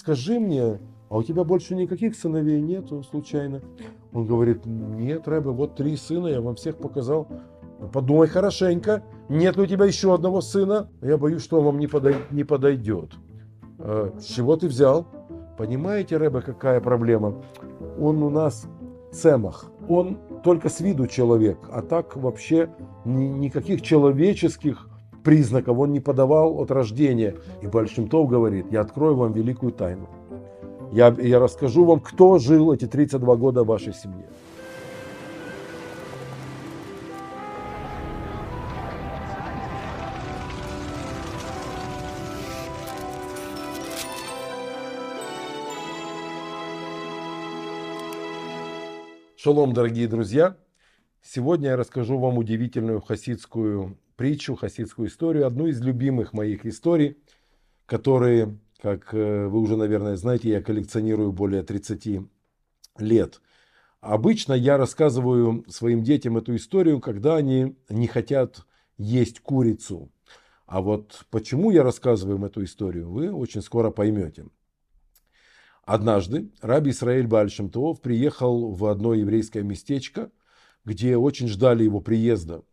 скажи мне, а у тебя больше никаких сыновей нету случайно? Он говорит, нет, Рэбе, вот три сына, я вам всех показал. Подумай хорошенько, нет ли у тебя еще одного сына? Я боюсь, что он вам не, подой, не подойдет. «А, с чего ты взял? Понимаете, Рэбе, какая проблема? Он у нас цемах. Он только с виду человек, а так вообще ни, никаких человеческих признаков он не подавал от рождения. И Большимтов говорит, я открою вам великую тайну. Я, я расскажу вам, кто жил эти 32 года в вашей семье. Шалом, дорогие друзья! Сегодня я расскажу вам удивительную хасидскую притчу, хасидскую историю, одну из любимых моих историй, которые, как э, вы уже, наверное, знаете, я коллекционирую более 30 лет. Обычно я рассказываю своим детям эту историю, когда они не хотят есть курицу. А вот почему я рассказываю им эту историю, вы очень скоро поймете. Однажды Раби Исраэль Бальшемтов приехал в одно еврейское местечко, где очень ждали его приезда.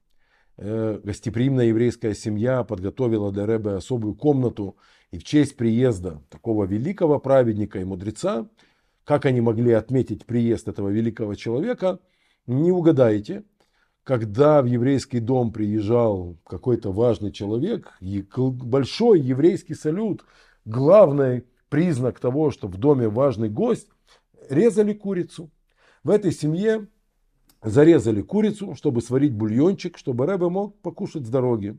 Э, гостеприимная еврейская семья подготовила для Рэбе особую комнату. И в честь приезда такого великого праведника и мудреца, как они могли отметить приезд этого великого человека, не угадаете. Когда в еврейский дом приезжал какой-то важный человек, большой еврейский салют, главный признак того, что в доме важный гость, резали курицу. В этой семье зарезали курицу, чтобы сварить бульончик, чтобы Рэбе мог покушать с дороги.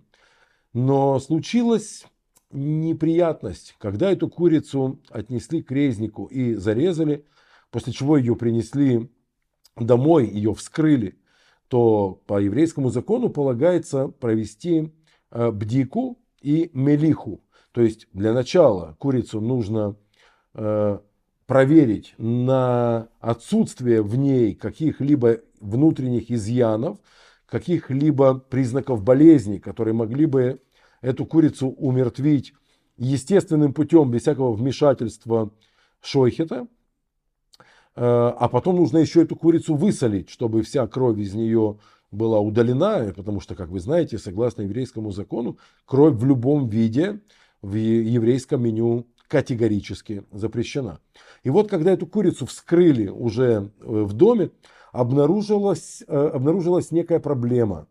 Но случилась неприятность, когда эту курицу отнесли к резнику и зарезали, после чего ее принесли домой, ее вскрыли, то по еврейскому закону полагается провести э, бдику и мелиху. То есть для начала курицу нужно э, проверить на отсутствие в ней каких-либо внутренних изъянов, каких-либо признаков болезни, которые могли бы эту курицу умертвить естественным путем, без всякого вмешательства шойхета. Э, а потом нужно еще эту курицу высолить, чтобы вся кровь из нее была удалена, потому что, как вы знаете, согласно еврейскому закону, кровь в любом виде в еврейском меню категорически запрещена. И вот когда эту курицу вскрыли уже э, в доме, обнаружилась, э, обнаружилась некая проблема.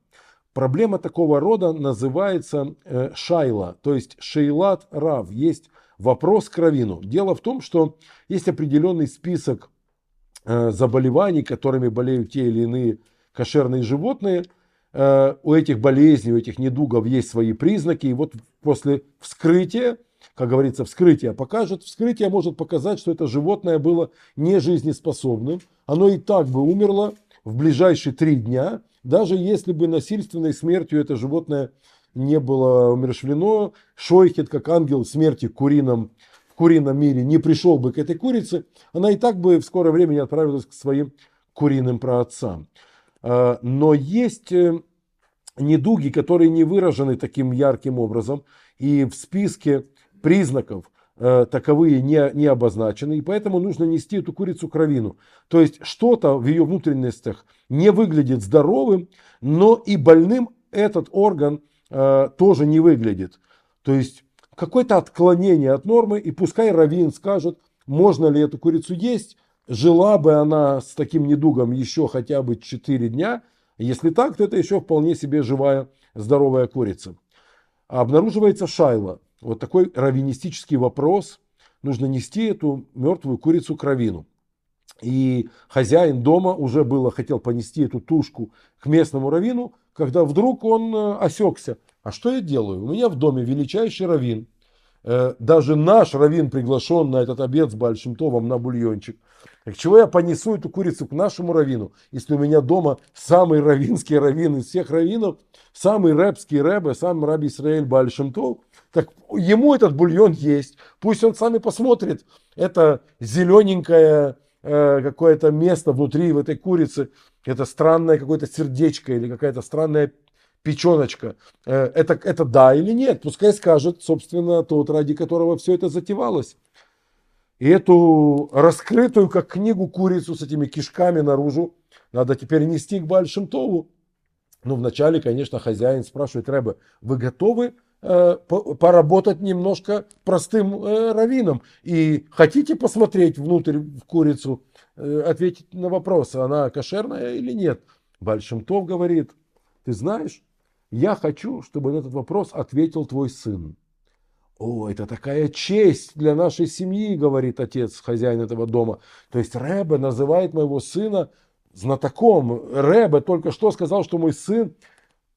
Проблема такого рода называется э, шайла, то есть шейлат рав, есть вопрос к равину. Дело в том, что есть определенный список заболеваний, которыми болеют те или иные кошерные животные. У этих болезней, у этих недугов есть свои признаки. И вот после вскрытия как говорится, вскрытие покажет. Вскрытие может показать, что это животное было не жизнеспособным. Оно и так бы умерло в ближайшие три дня, даже если бы насильственной смертью это животное не было умершвлено. Шойхет, как ангел смерти в курином, в курином мире, не пришел бы к этой курице, она и так бы в скорое время не отправилась к своим куриным праотцам. А, но есть э, недуги, которые не выражены таким ярким образом. И в списке признаков э, таковые не, не обозначены, и поэтому нужно нести эту курицу к равину. То есть что-то в ее внутренностях не выглядит здоровым, но и больным этот орган э, тоже не выглядит. То есть какое-то отклонение от нормы, и пускай равин скажет, можно ли эту курицу есть, жила бы она с таким недугом еще хотя бы 4 дня, если так, то это еще вполне себе живая, здоровая курица. Обнаруживается шайла вот такой раввинистический вопрос. Нужно нести эту мертвую курицу к равину. И хозяин дома уже было хотел понести эту тушку к местному равину, когда вдруг он э, осекся. А что я делаю? У меня в доме величайший равин. Э, даже наш равин приглашен на этот обед с Большим Товом на бульончик. Так чего я понесу эту курицу к нашему равину, если у меня дома самый равинский равин из всех равинов, самый рэпский рэбе, сам раби Исраэль Большим Тов, так ему этот бульон есть. Пусть он сами посмотрит. Это зелененькое э, какое-то место внутри в этой курице. Это странное какое-то сердечко или какая-то странная печеночка. Э, это, это да или нет? Пускай скажет, собственно, тот, ради которого все это затевалось. И эту раскрытую, как книгу, курицу с этими кишками наружу надо теперь нести к Большим Тову. Ну, вначале, конечно, хозяин спрашивает Рэбе, вы готовы э, поработать немножко простым э, раввином? И хотите посмотреть внутрь в курицу, э, ответить на вопрос, она кошерная или нет? Большим Тов говорит, ты знаешь, я хочу, чтобы на этот вопрос ответил твой сын. О, это такая честь для нашей семьи, говорит отец, хозяин этого дома. То есть Рэбе называет моего сына знатоком. Рэбе только что сказал, что мой сын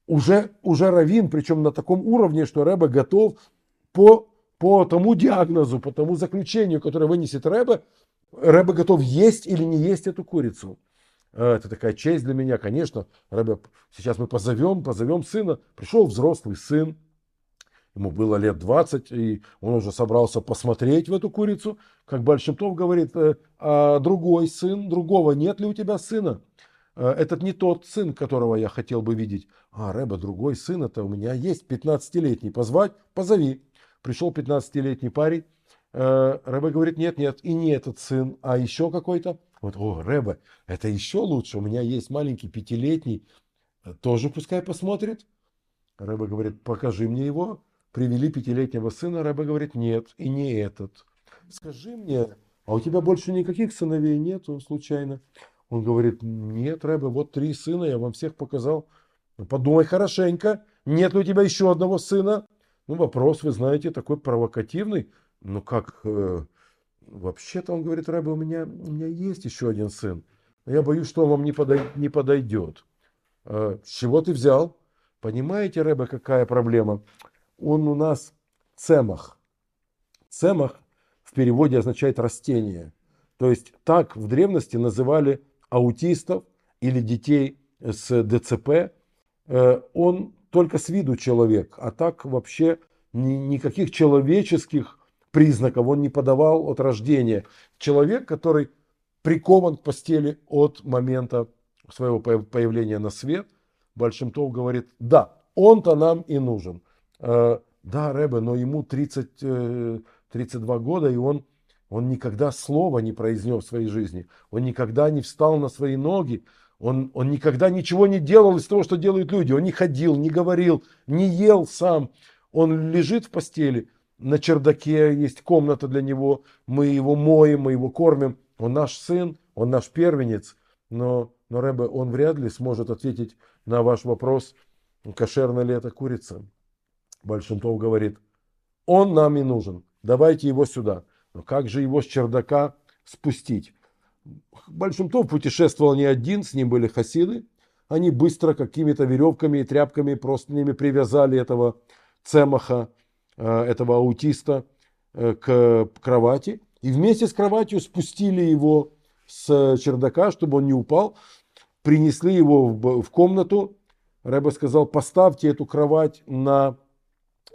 уже, уже равин, причем на таком уровне, что Рэбе готов по, по тому диагнозу, по тому заключению, которое вынесет Рэбе, Рэбе готов есть или не есть эту курицу. А, это такая честь для меня, конечно. Рэбе, сейчас мы позовем, позовем сына. Пришел взрослый сын, ему было лет 20, и он уже собрался посмотреть в эту курицу. Как Большимтов говорит, «Э, а другой сын, другого нет ли у тебя сына? «Э, этот не тот сын, которого я хотел бы видеть. А, Рэба, другой сын, это у меня есть, 15-летний. Позвать? Позови. Пришел 15-летний парень. Э, Рэба говорит, нет, нет, и не этот сын, а еще какой-то. Вот, о, Рэба, это еще лучше. У меня есть маленький пятилетний, тоже пускай посмотрит. Рэба говорит, покажи мне его привели пятилетнего сына, Рэбе говорит, нет, и не этот. Скажи мне, а у тебя больше никаких сыновей нету случайно? Он говорит, нет, Рэбе, вот три сына, я вам всех показал. Ну, подумай хорошенько, нет ли у тебя еще одного сына? Ну, вопрос, вы знаете, такой провокативный. Ну, как, э, вообще-то, он говорит, Рэбе, у меня, у меня есть еще один сын. Я боюсь, что он вам не, подой, не подойдет. Э, с чего ты взял? Понимаете, Рэбе, какая проблема? он у нас цемах. Цемах в переводе означает растение. То есть так в древности называли аутистов или детей с ДЦП. Э, он только с виду человек, а так вообще никаких человеческих признаков он не подавал от рождения. Человек, который прикован к постели от момента своего появления на свет, Большимтов говорит, да, он-то нам и нужен. Э, да, Рэбе, но ему 30, 32 э, года, и он, он никогда слова не произнес в своей жизни. Он никогда не встал на свои ноги. Он, он никогда ничего не делал из того, что делают люди. Он не ходил, не говорил, не ел сам. Он лежит в постели. На чердаке есть комната для него. Мы его моем, мы его кормим. Он наш сын, он наш первенец. Но, но Рэбе, он вряд ли сможет ответить на ваш вопрос, кошерна ли эта курица. Большинтов говорит, он нам и нужен, давайте его сюда. Но как же его с чердака спустить? Большинтов путешествовал не один, с ним были хасиды. Они быстро какими-то веревками и тряпками просто ними привязали этого цемаха, этого аутиста э, к кровати. И вместе с кроватью спустили его с чердака, чтобы он не упал. Принесли его в комнату. Рэба сказал, поставьте эту кровать на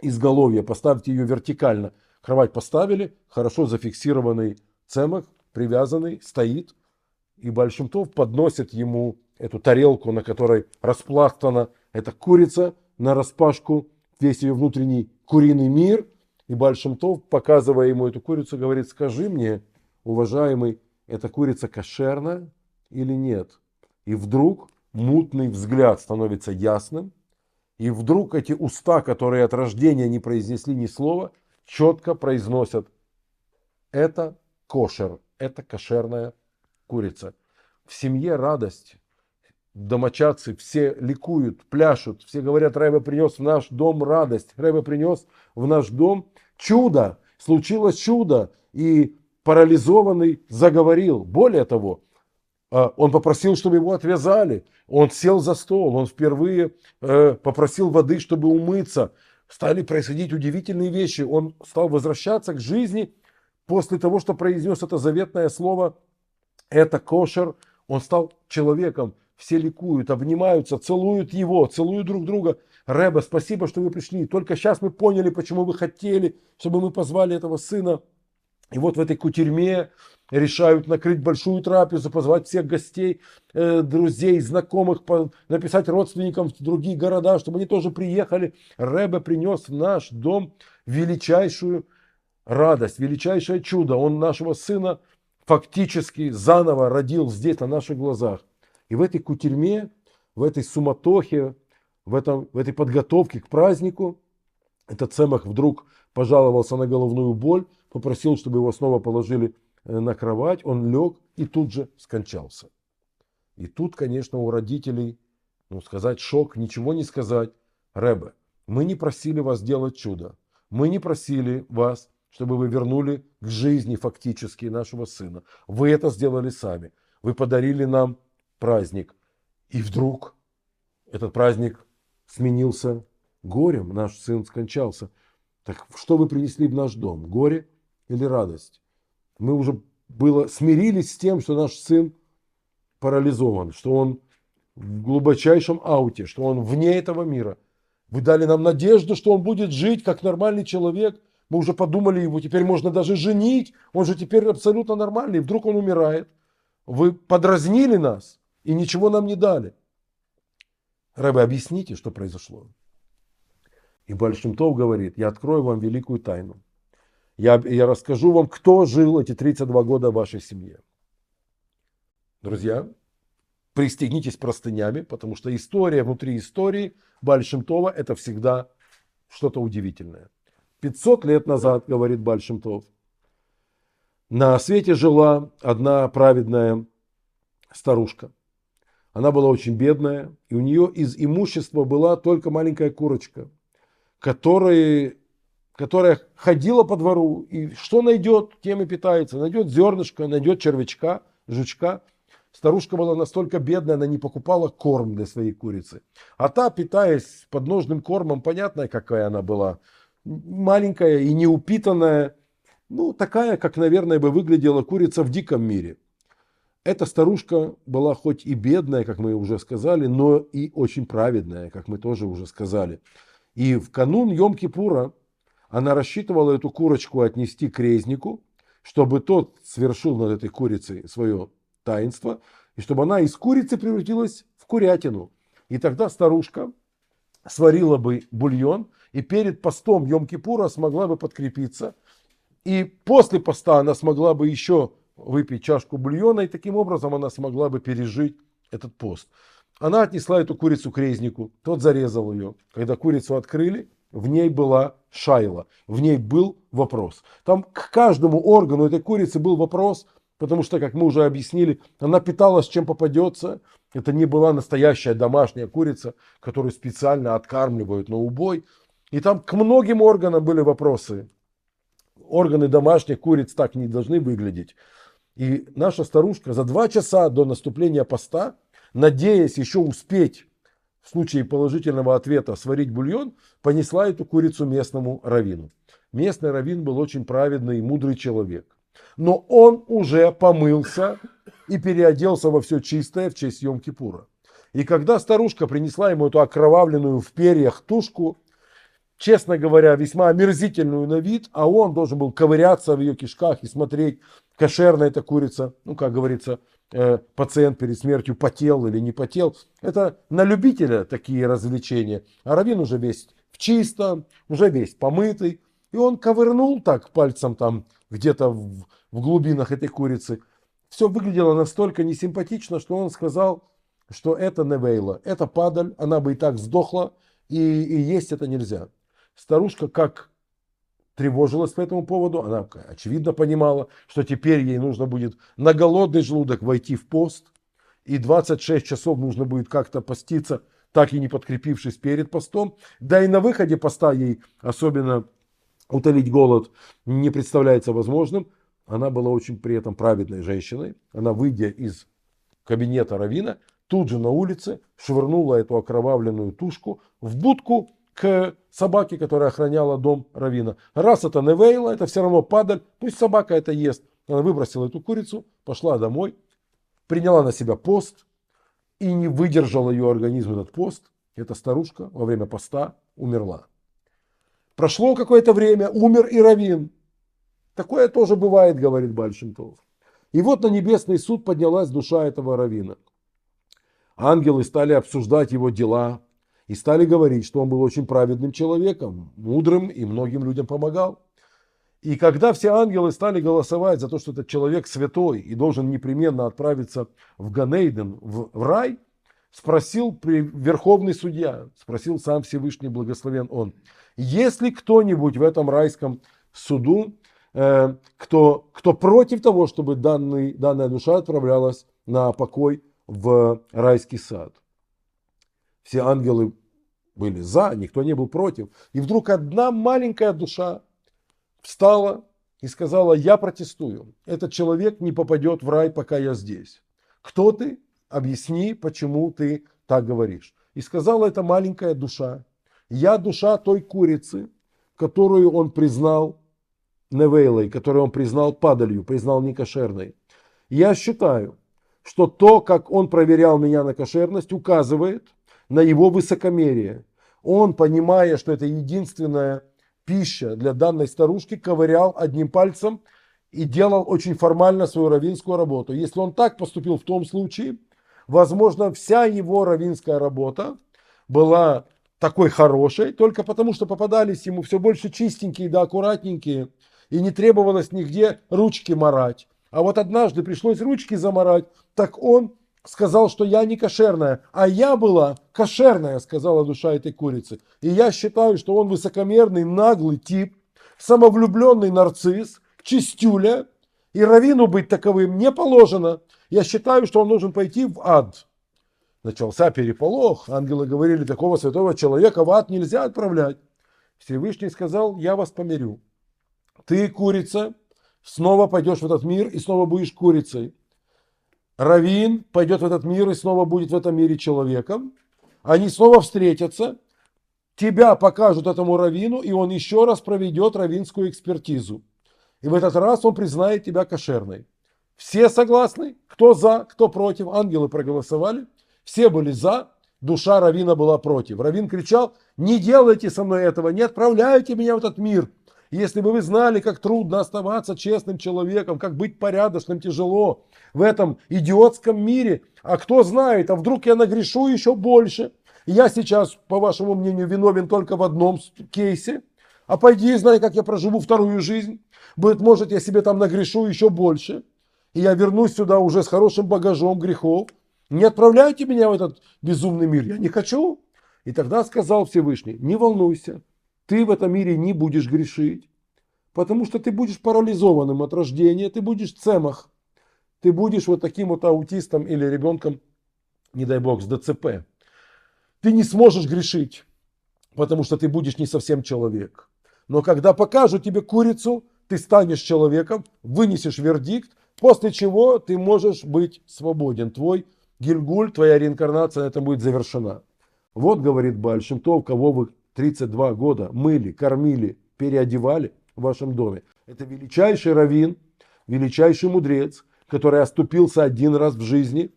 изголовья, поставьте ее вертикально. Кровать поставили, хорошо зафиксированный цемах, привязанный, стоит. И Большимтов подносит ему эту тарелку, на которой распластана эта курица на распашку, весь ее внутренний куриный мир. И Большимтов, показывая ему эту курицу, говорит, скажи мне, уважаемый, эта курица кошерная или нет? И вдруг мутный взгляд становится ясным, и вдруг эти уста, которые от рождения не произнесли ни слова, четко произносят «это кошер, это кошерная курица». В семье радость, домочадцы все ликуют, пляшут, все говорят, Рэбе принес в наш дом радость, Рэбе принес в наш дом чудо, случилось чудо, и парализованный заговорил. Более того, а, он попросил, чтобы его отвязали. Он сел за стол, он впервые э, попросил воды, чтобы умыться. Стали происходить удивительные вещи. Он стал возвращаться к жизни после того, что произнес это заветное слово «это кошер». Он стал человеком. Все ликуют, обнимаются, целуют его, целуют друг друга. Рэба, спасибо, что вы пришли. Только сейчас мы поняли, почему вы хотели, чтобы мы позвали этого сына. И вот в этой кутерьме решают накрыть большую трапезу, позвать всех гостей, э, друзей, знакомых, написать родственникам в другие города, чтобы они тоже приехали. Рэбе принес в наш дом величайшую радость, величайшее чудо. Он нашего сына фактически заново родил здесь, на наших глазах. И в этой кутерьме, в этой суматохе, в, этом, в этой подготовке к празднику, этот Цемах вдруг пожаловался на головную боль, попросил, чтобы его снова положили э, на кровать. Он лег и тут же скончался. И тут, конечно, у родителей, ну, сказать шок, ничего не сказать. Рэбе, мы не просили вас делать чудо. Мы не просили вас, чтобы вы вернули к жизни фактически нашего сына. Вы это сделали сами. Вы подарили нам праздник. И вдруг этот праздник сменился горем. Наш сын скончался. Так что вы принесли в наш дом? Горе или радость? Мы уже было смирились с тем, что наш сын парализован, что он в глубочайшем ауте, что он вне этого мира. Вы дали нам надежду, что он будет жить как нормальный человек. Мы уже подумали его, теперь можно даже женить. Он же теперь абсолютно нормальный. Вдруг он умирает. Вы подразнили нас и ничего нам не дали. Рэбе, объясните, что произошло. И Большимтов говорит, я открою вам великую тайну. Я, я расскажу вам, кто жил эти 32 года в вашей семье. Друзья, пристегнитесь простынями, потому что история внутри истории Бальшимтова это всегда что-то удивительное. 500 лет назад, говорит Бальшимтов, на свете жила одна праведная старушка. Она была очень бедная, и у нее из имущества была только маленькая курочка, которая, которая ходила по двору, и что найдет, тем и питается. Найдет зернышко, найдет червячка, жучка – Старушка была настолько бедная, она не покупала корм для своей курицы. А та, питаясь подножным кормом, понятно, какая она была. Маленькая и неупитанная. Ну, такая, как, наверное, бы выглядела курица в диком мире. Эта старушка была хоть и бедная, как мы уже сказали, но и очень праведная, как мы тоже уже сказали. И в канун Йом-Кипура она рассчитывала эту курочку отнести к резнику, чтобы тот свершил над этой курицей свое таинство, и чтобы она из курицы превратилась в курятину. И тогда старушка сварила бы бульон, и перед постом Йом-Кипура смогла бы подкрепиться. И после поста она смогла бы еще выпить чашку бульона, и таким образом она смогла бы пережить этот пост. Она отнесла эту курицу к резнику, тот зарезал ее. Когда курицу открыли, в ней была шайла, в ней был вопрос. Там к каждому органу этой курицы был вопрос, Потому что, как мы уже объяснили, она питалась чем попадется. Это не была настоящая домашняя курица, которую специально откармливают на убой. И там к многим органам были вопросы. Органы домашних куриц так не должны выглядеть. И наша старушка за два часа до наступления поста, надеясь еще успеть в случае положительного ответа сварить бульон, понесла эту курицу местному равину. Местный равин был очень праведный и мудрый человек но он уже помылся и переоделся во все чистое в честь Йом-Кипура. И когда старушка принесла ему эту окровавленную в перьях тушку, честно говоря, весьма омерзительную на вид, а он должен был ковыряться в ее кишках и смотреть, кошерная эта курица, ну, как говорится, э, пациент перед смертью потел или не потел. Это на любителя такие развлечения. А Равин уже весь в чистом, уже весь помытый. И он ковырнул так пальцем там где-то в, в глубинах этой курицы. Все выглядело настолько несимпатично, что он сказал, что это невейла, это падаль, она бы и так сдохла, и, и есть это нельзя. Старушка как тревожилась по этому поводу, она очевидно понимала, что теперь ей нужно будет на голодный желудок войти в пост, и 26 часов нужно будет как-то поститься, так и не подкрепившись перед постом. Да и на выходе поста ей особенно утолить голод не представляется возможным. Она была очень при этом праведной женщиной. Она, выйдя из кабинета Равина, тут же на улице швырнула эту окровавленную тушку в будку к собаке, которая охраняла дом Равина. Раз это Невейла, это все равно падаль, пусть собака это ест. Она выбросила эту курицу, пошла домой, приняла на себя пост и не выдержал ее организм этот пост. Эта старушка во время поста умерла. Прошло какое-то время, умер и Равин. Такое тоже бывает, говорит Бальшинтов. И вот на небесный суд поднялась душа этого Равина. Ангелы стали обсуждать его дела и стали говорить, что он был очень праведным человеком, мудрым и многим людям помогал. И когда все ангелы стали голосовать за то, что этот человек святой и должен непременно отправиться в Ганейден, в, рай, спросил верховный судья, спросил сам Всевышний, благословен он, есть ли кто-нибудь в этом райском суду, э, кто, кто против того, чтобы данный, данная душа отправлялась на покой в райский сад? Все ангелы были за, никто не был против. И вдруг одна маленькая душа встала и сказала, я протестую. Этот человек не попадет в рай, пока я здесь. Кто ты? Объясни, почему ты так говоришь. И сказала эта маленькая душа, я душа той курицы, которую он признал невейлой, которую он признал падалью, признал некошерной. Я считаю, что то, как он проверял меня на кошерность, указывает на его высокомерие. Он, понимая, что это единственная пища для данной старушки, ковырял одним пальцем и делал очень формально свою равинскую работу. Если он так поступил в том случае, возможно, вся его равинская работа была такой хорошей, только потому что попадались ему все больше чистенькие да аккуратненькие, и не требовалось нигде ручки марать. А вот однажды пришлось ручки заморать, так он сказал, что я не кошерная, а я была кошерная, сказала душа этой курицы. И я считаю, что он высокомерный, наглый тип, самовлюбленный нарцисс, чистюля, и равину быть таковым не положено. Я считаю, что он должен пойти в ад. Начался переполох. Ангелы говорили, такого святого человека в ад нельзя отправлять. Всевышний сказал, я вас помирю. Ты, курица, снова пойдешь в этот мир и снова будешь курицей. Равин пойдет в этот мир и снова будет в этом мире человеком. Они снова встретятся. Тебя покажут этому равину, и он еще раз проведет равинскую экспертизу. И в этот раз он признает тебя кошерной. Все согласны? Кто за, кто против? Ангелы проголосовали. Все были за. Душа Равина была против. Равин кричал, не делайте со мной этого, не отправляйте меня в этот мир. Если бы вы знали, как трудно оставаться честным человеком, как быть порядочным тяжело в этом идиотском мире, а кто знает, а вдруг я нагрешу еще больше. Я сейчас, по вашему мнению, виновен только в одном кейсе, а пойди и знай, как я проживу вторую жизнь. Быть может, я себе там нагрешу еще больше. И я вернусь сюда уже с хорошим багажом грехов. Не отправляйте меня в этот безумный мир. Я не хочу. И тогда сказал Всевышний, не волнуйся, ты в этом мире не будешь грешить, потому что ты будешь парализованным от рождения, ты будешь цемах, ты будешь вот таким вот аутистом или ребенком, не дай бог, с ДЦП. Ты не сможешь грешить, потому что ты будешь не совсем человек. Но когда покажут тебе курицу, ты станешь человеком, вынесешь вердикт, после чего ты можешь быть свободен. Твой Гильгуль, твоя реинкарнация на этом будет завершена. Вот, говорит Бальшим, то, кого вы 32 года мыли, кормили, переодевали в вашем доме. Это величайший раввин, величайший мудрец, который оступился один раз в жизни.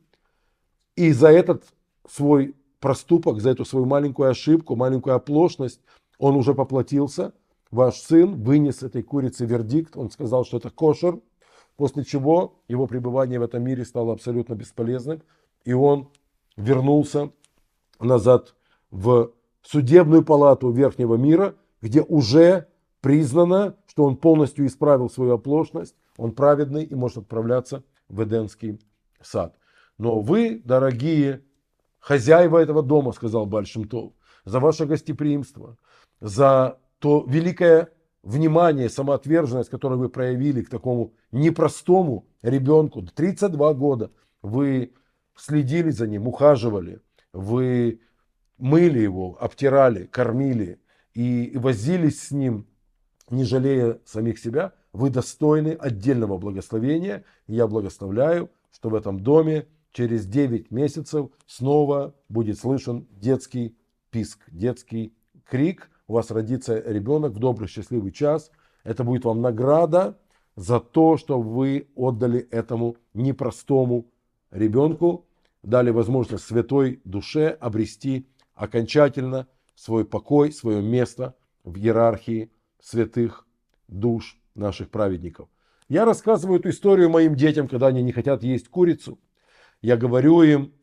И за этот свой проступок, за эту свою маленькую ошибку, маленькую оплошность, он уже поплатился. Ваш сын вынес этой курице вердикт, он сказал, что это кошер, после чего его пребывание в этом мире стало абсолютно бесполезным, и он вернулся назад в судебную палату Верхнего мира, где уже признано, что он полностью исправил свою оплошность, он праведный и может отправляться в Эдемский сад. Но вы, дорогие хозяева этого дома, сказал Бальшемтов, за ваше гостеприимство, за то великое внимание, самоотверженность, которое вы проявили к такому непростому ребенку, 32 года, вы следили за ним, ухаживали, вы мыли его, обтирали, кормили и возились с ним, не жалея самих себя, вы достойны отдельного благословения. Я благословляю, что в этом доме через 9 месяцев снова будет слышен детский писк, детский крик. У вас родится ребенок в добрый, счастливый час. Это будет вам награда за то, что вы отдали этому непростому ребенку, дали возможность святой душе обрести окончательно свой покой, свое место в иерархии святых душ наших праведников. Я рассказываю эту историю моим детям, когда они не хотят есть курицу. Я говорю им,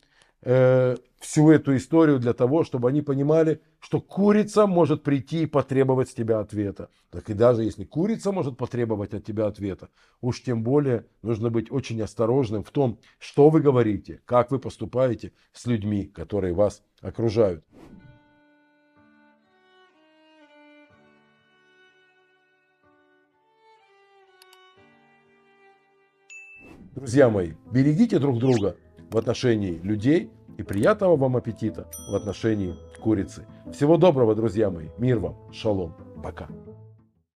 э, всю эту историю для того, чтобы они понимали, что курица может прийти и потребовать с тебя ответа. Так и даже если курица может потребовать от тебя ответа, уж тем более нужно быть очень осторожным в том, что вы говорите, как вы поступаете с людьми, которые вас окружают. Друзья мои, берегите друг друга в отношении людей и приятного вам аппетита в отношении курицы. Всего доброго, друзья мои. Мир вам. Шалом. Пока.